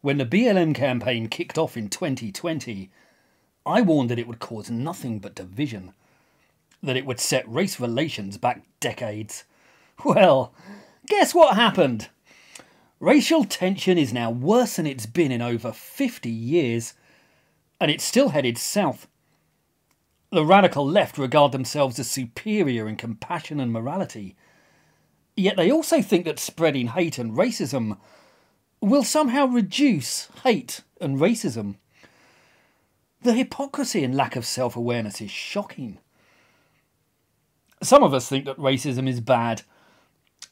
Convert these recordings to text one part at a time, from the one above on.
When the BLM campaign kicked off in 2020, I warned that it would cause nothing but division, that it would set race relations back decades. Well, guess what happened? Racial tension is now worse than it's been in over 50 years, and it's still headed south. The radical left regard themselves as superior in compassion and morality, yet they also think that spreading hate and racism will somehow reduce hate and racism. The hypocrisy and lack of self awareness is shocking. Some of us think that racism is bad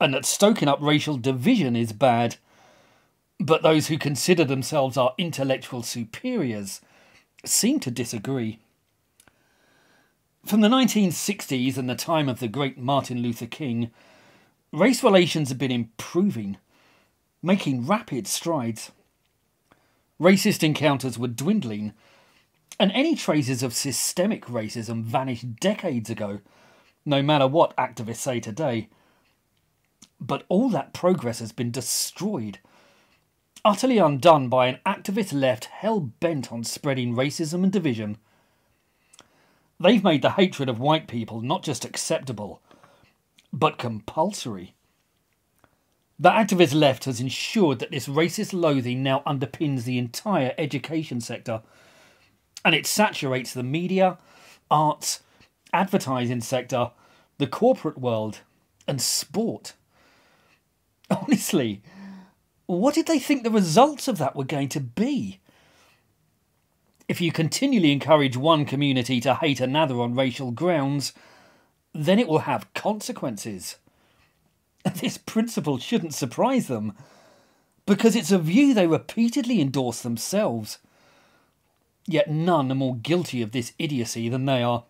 and that stoking up racial division is bad, but those who consider themselves our intellectual superiors seem to disagree. From the 1960s and the time of the great Martin Luther King, race relations have been improving, making rapid strides. Racist encounters were dwindling and any traces of systemic racism vanished decades ago, no matter what activists say today. But all that progress has been destroyed, utterly undone by an activist left hell bent on spreading racism and division. They've made the hatred of white people not just acceptable, but compulsory. The activist left has ensured that this racist loathing now underpins the entire education sector and it saturates the media, arts, advertising sector, the corporate world, and sport. Honestly, what did they think the results of that were going to be? If you continually encourage one community to hate another on racial grounds, then it will have consequences. This principle shouldn't surprise them, because it's a view they repeatedly endorse themselves. Yet none are more guilty of this idiocy than they are.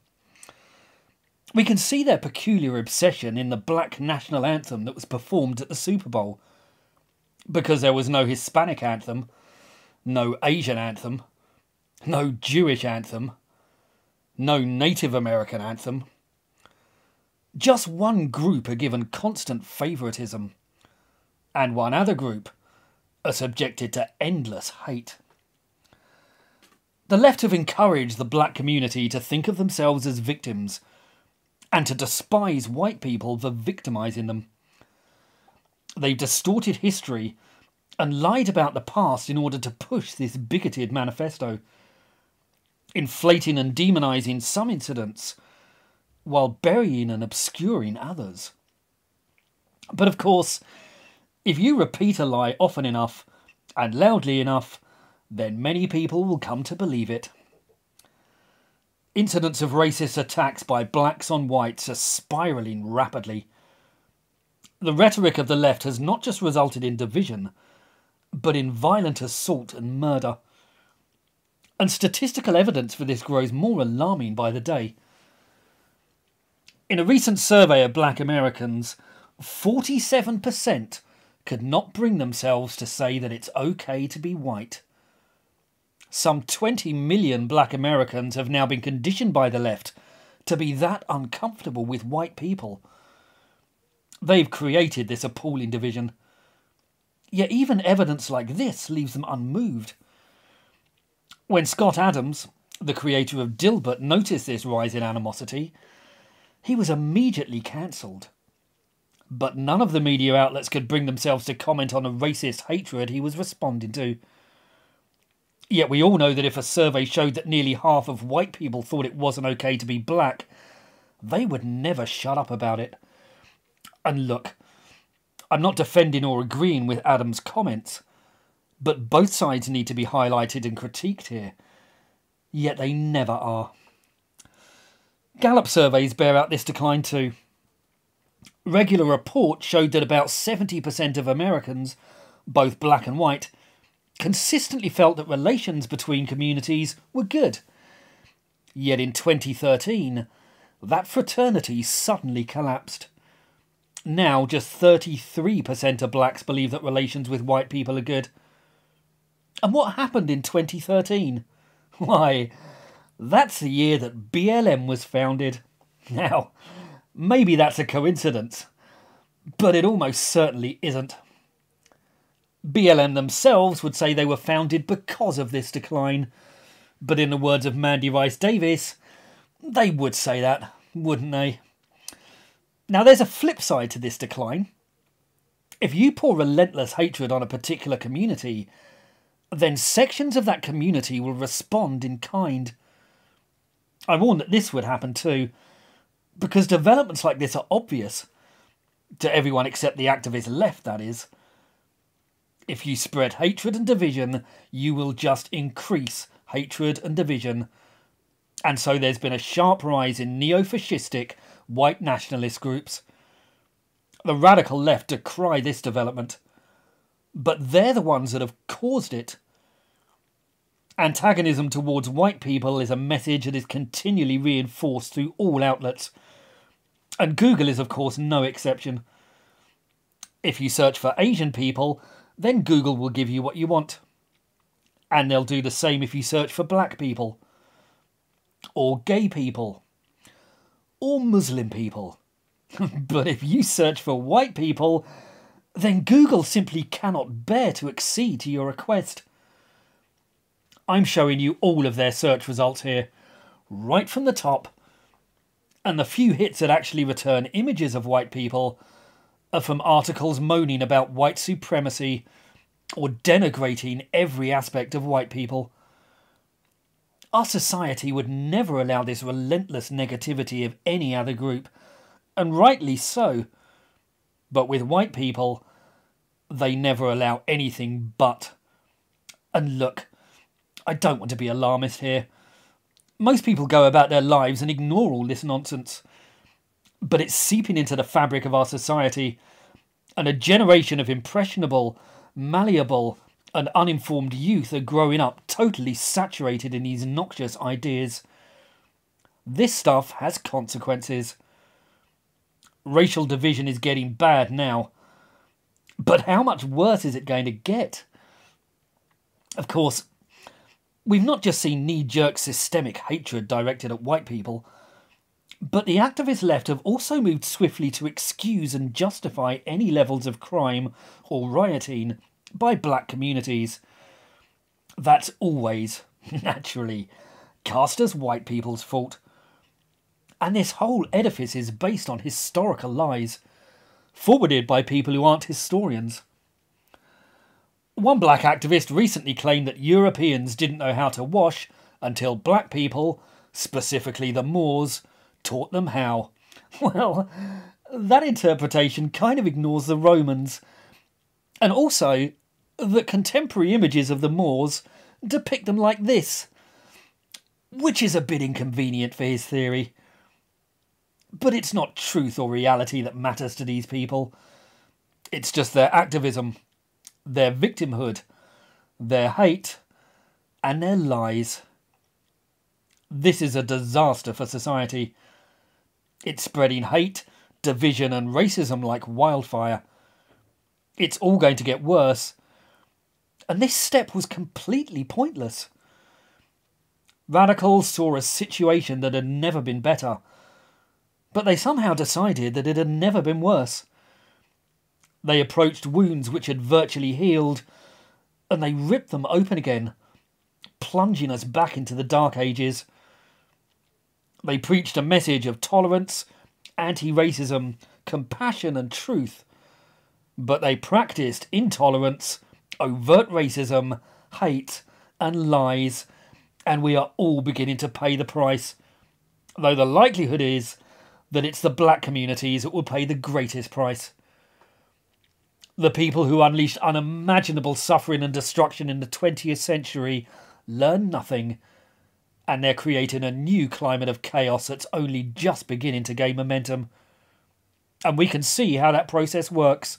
We can see their peculiar obsession in the black national anthem that was performed at the Super Bowl. Because there was no Hispanic anthem, no Asian anthem, no Jewish anthem, no Native American anthem. Just one group are given constant favouritism, and one other group are subjected to endless hate. The left have encouraged the black community to think of themselves as victims and to despise white people for victimising them. They've distorted history and lied about the past in order to push this bigoted manifesto, inflating and demonising some incidents while burying and obscuring others. But of course, if you repeat a lie often enough and loudly enough, then many people will come to believe it. Incidents of racist attacks by blacks on whites are spiralling rapidly. The rhetoric of the left has not just resulted in division, but in violent assault and murder. And statistical evidence for this grows more alarming by the day. In a recent survey of black Americans, 47% could not bring themselves to say that it's okay to be white. Some 20 million black Americans have now been conditioned by the left to be that uncomfortable with white people. They've created this appalling division. Yet even evidence like this leaves them unmoved. When Scott Adams, the creator of Dilbert, noticed this rise in animosity, he was immediately cancelled. But none of the media outlets could bring themselves to comment on a racist hatred he was responding to. Yet we all know that if a survey showed that nearly half of white people thought it wasn't okay to be black, they would never shut up about it. And look, I'm not defending or agreeing with Adam's comments, but both sides need to be highlighted and critiqued here. Yet they never are. Gallup surveys bear out this decline too. Regular reports showed that about 70% of Americans, both black and white, consistently felt that relations between communities were good. Yet in 2013, that fraternity suddenly collapsed. Now, just 33% of blacks believe that relations with white people are good. And what happened in 2013? Why, that's the year that BLM was founded. Now, maybe that's a coincidence, but it almost certainly isn't. BLM themselves would say they were founded because of this decline. But in the words of Mandy Rice Davies, they would say that, wouldn't they? Now, there's a flip side to this decline. If you pour relentless hatred on a particular community, then sections of that community will respond in kind. I warned that this would happen too, because developments like this are obvious to everyone except the activist left, that is. If you spread hatred and division, you will just increase hatred and division. And so there's been a sharp rise in neo fascistic white nationalist groups. The radical left decry this development, but they're the ones that have caused it. Antagonism towards white people is a message that is continually reinforced through all outlets. And Google is, of course, no exception. If you search for Asian people, then Google will give you what you want. And they'll do the same if you search for black people, or gay people, or Muslim people. but if you search for white people, then Google simply cannot bear to accede to your request. I'm showing you all of their search results here, right from the top, and the few hits that actually return images of white people are from articles moaning about white supremacy or denigrating every aspect of white people. Our society would never allow this relentless negativity of any other group, and rightly so. But with white people, they never allow anything but. And look, I don't want to be alarmist here. Most people go about their lives and ignore all this nonsense. But it's seeping into the fabric of our society, and a generation of impressionable, malleable, and uninformed youth are growing up totally saturated in these noxious ideas. This stuff has consequences. Racial division is getting bad now. But how much worse is it going to get? Of course, we've not just seen knee jerk systemic hatred directed at white people, but the activist left have also moved swiftly to excuse and justify any levels of crime or rioting by black communities. That's always, naturally, cast as white people's fault. And this whole edifice is based on historical lies, forwarded by people who aren't historians. One black activist recently claimed that Europeans didn't know how to wash until black people, specifically the Moors, taught them how. Well, that interpretation kind of ignores the Romans, and also that contemporary images of the Moors depict them like this, which is a bit inconvenient for his theory. But it's not truth or reality that matters to these people. It's just their activism, their victimhood, their hate, and their lies. This is a disaster for society. It's spreading hate, division, and racism like wildfire. It's all going to get worse. And this step was completely pointless. Radicals saw a situation that had never been better, but they somehow decided that it had never been worse. They approached wounds which had virtually healed, and they ripped them open again, plunging us back into the Dark Ages. They preached a message of tolerance, anti racism, compassion, and truth. But they practiced intolerance, overt racism, hate, and lies, and we are all beginning to pay the price. Though the likelihood is that it's the black communities that will pay the greatest price. The people who unleashed unimaginable suffering and destruction in the 20th century learn nothing and they're creating a new climate of chaos that's only just beginning to gain momentum. And we can see how that process works.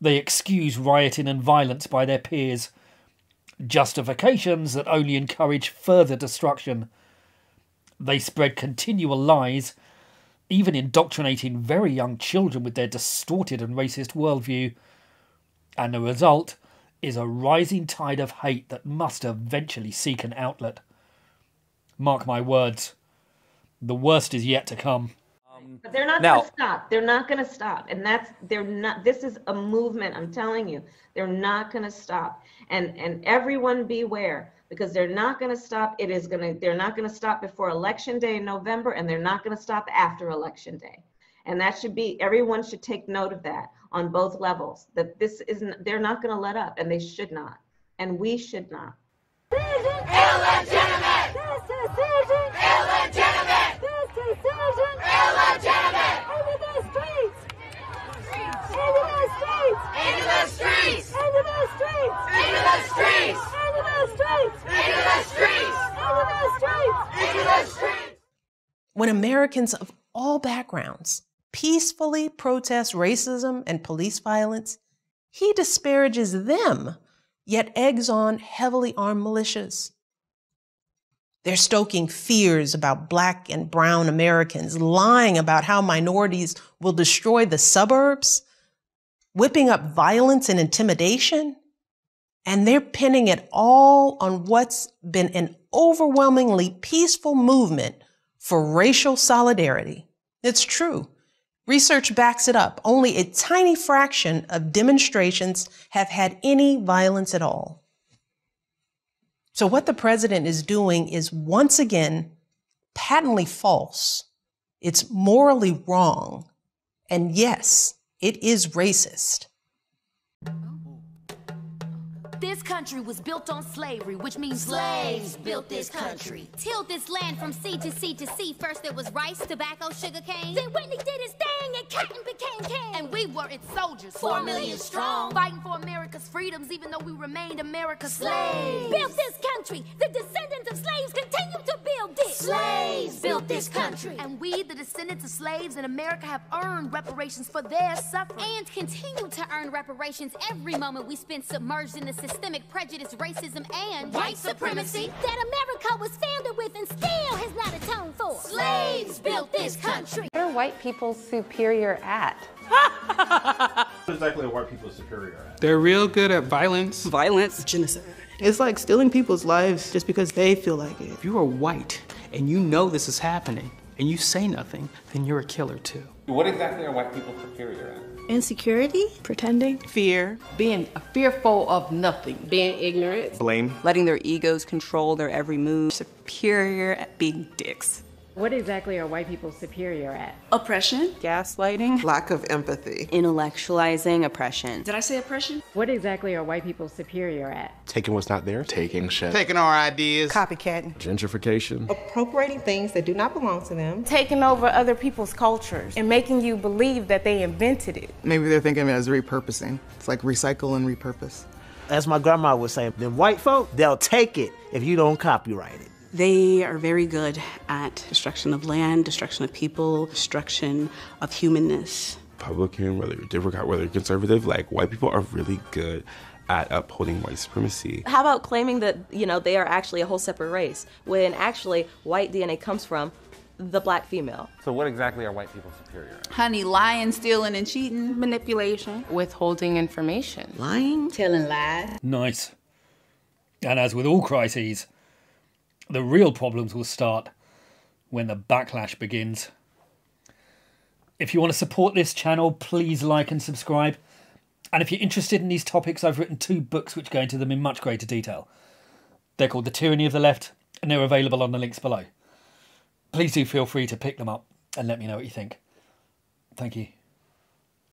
They excuse rioting and violence by their peers, justifications that only encourage further destruction. They spread continual lies, even indoctrinating very young children with their distorted and racist worldview. And the result is a rising tide of hate that must eventually seek an outlet. Mark my words, the worst is yet to come. But they're not Now- gonna stop. They're not gonna stop. And that's, they're not, this is a movement, I'm telling you. They're not gonna stop. And, and everyone beware, because they're not gonna stop. It is gonna, they're not gonna stop before Election Day in November, and they're not gonna stop after Election Day. And that should be, everyone should take note of that on both levels, that this isn't, they're not gonna let up, and they should not. And we should not. Illegitimate! This decision! Illegitimate! This decision! When Americans of all backgrounds peacefully protest racism and police violence, he disparages them, yet eggs on heavily armed militias. They're stoking fears about black and brown Americans, lying about how minorities will destroy the suburbs, whipping up violence and intimidation. And they're pinning it all on what's been an overwhelmingly peaceful movement for racial solidarity. It's true. Research backs it up. Only a tiny fraction of demonstrations have had any violence at all. So, what the president is doing is once again patently false. It's morally wrong. And yes, it is racist. This country was built on slavery, which means slaves built this country. Tilled this land from sea to sea to sea. First there was rice, tobacco, sugar cane. Then Whitney did his thing and cotton became king. And we were its soldiers, Four million strong. fighting for America's freedoms, even though we remained America's slaves. Built this country. The descendants of slaves continue to build this. Slaves built this country. And we, the descendants of slaves in America, have earned reparations for their suffering. And continue to earn reparations every moment we spend submerged in the systemic prejudice, racism, and White supremacy. that America was founded with and still has not atoned for. Slaves built this country. What are white people superior at? What exactly are white people superior at? They're real good at violence. violence, genocide. It's like stealing people's lives just because they feel like it. If you are white and you know this is happening and you say nothing, then you're a killer too. What exactly are white people superior at? Insecurity, pretending, fear, Being fearful of nothing. being ignorant, Blame. letting their egos control their every move, superior at being dicks. What exactly are white people superior at? Oppression, gaslighting, Lack of empathy. intellectualizing oppression. Did I say oppression? What exactly are white people superior at? Taking what's not there. Taking shit. Taking our ideas. Copycatting. Gentrification. Appropriating things that do not belong to them. Taking over other people's cultures and making you believe that they invented it. Maybe they're thinking of it as repurposing. It's like recycle and repurpose. As my grandma would say, them white folk, they'll take it if you don't copyright it. They are very good at destruction of land, destruction of people, destruction of humanness. Republican, whether you're Democrat, whether you're conservative, like white people are really good at upholding white supremacy. How about claiming that, you know, they are actually a whole separate race when actually white DNA comes from the black female? So what exactly are white people superior at? Honey, lying, stealing, and cheating, manipulation, Withholding information. lying, Telling lies. Nice. And as with all crises, the real problems will start when the backlash begins. If you want to support this channel, please like and subscribe. And if you're interested in these topics, I've written two books which go into them in much greater detail. They're called The Tyranny of the Left, and they're available on the links below. Please do feel free to pick them up and let me know what you think. Thank you.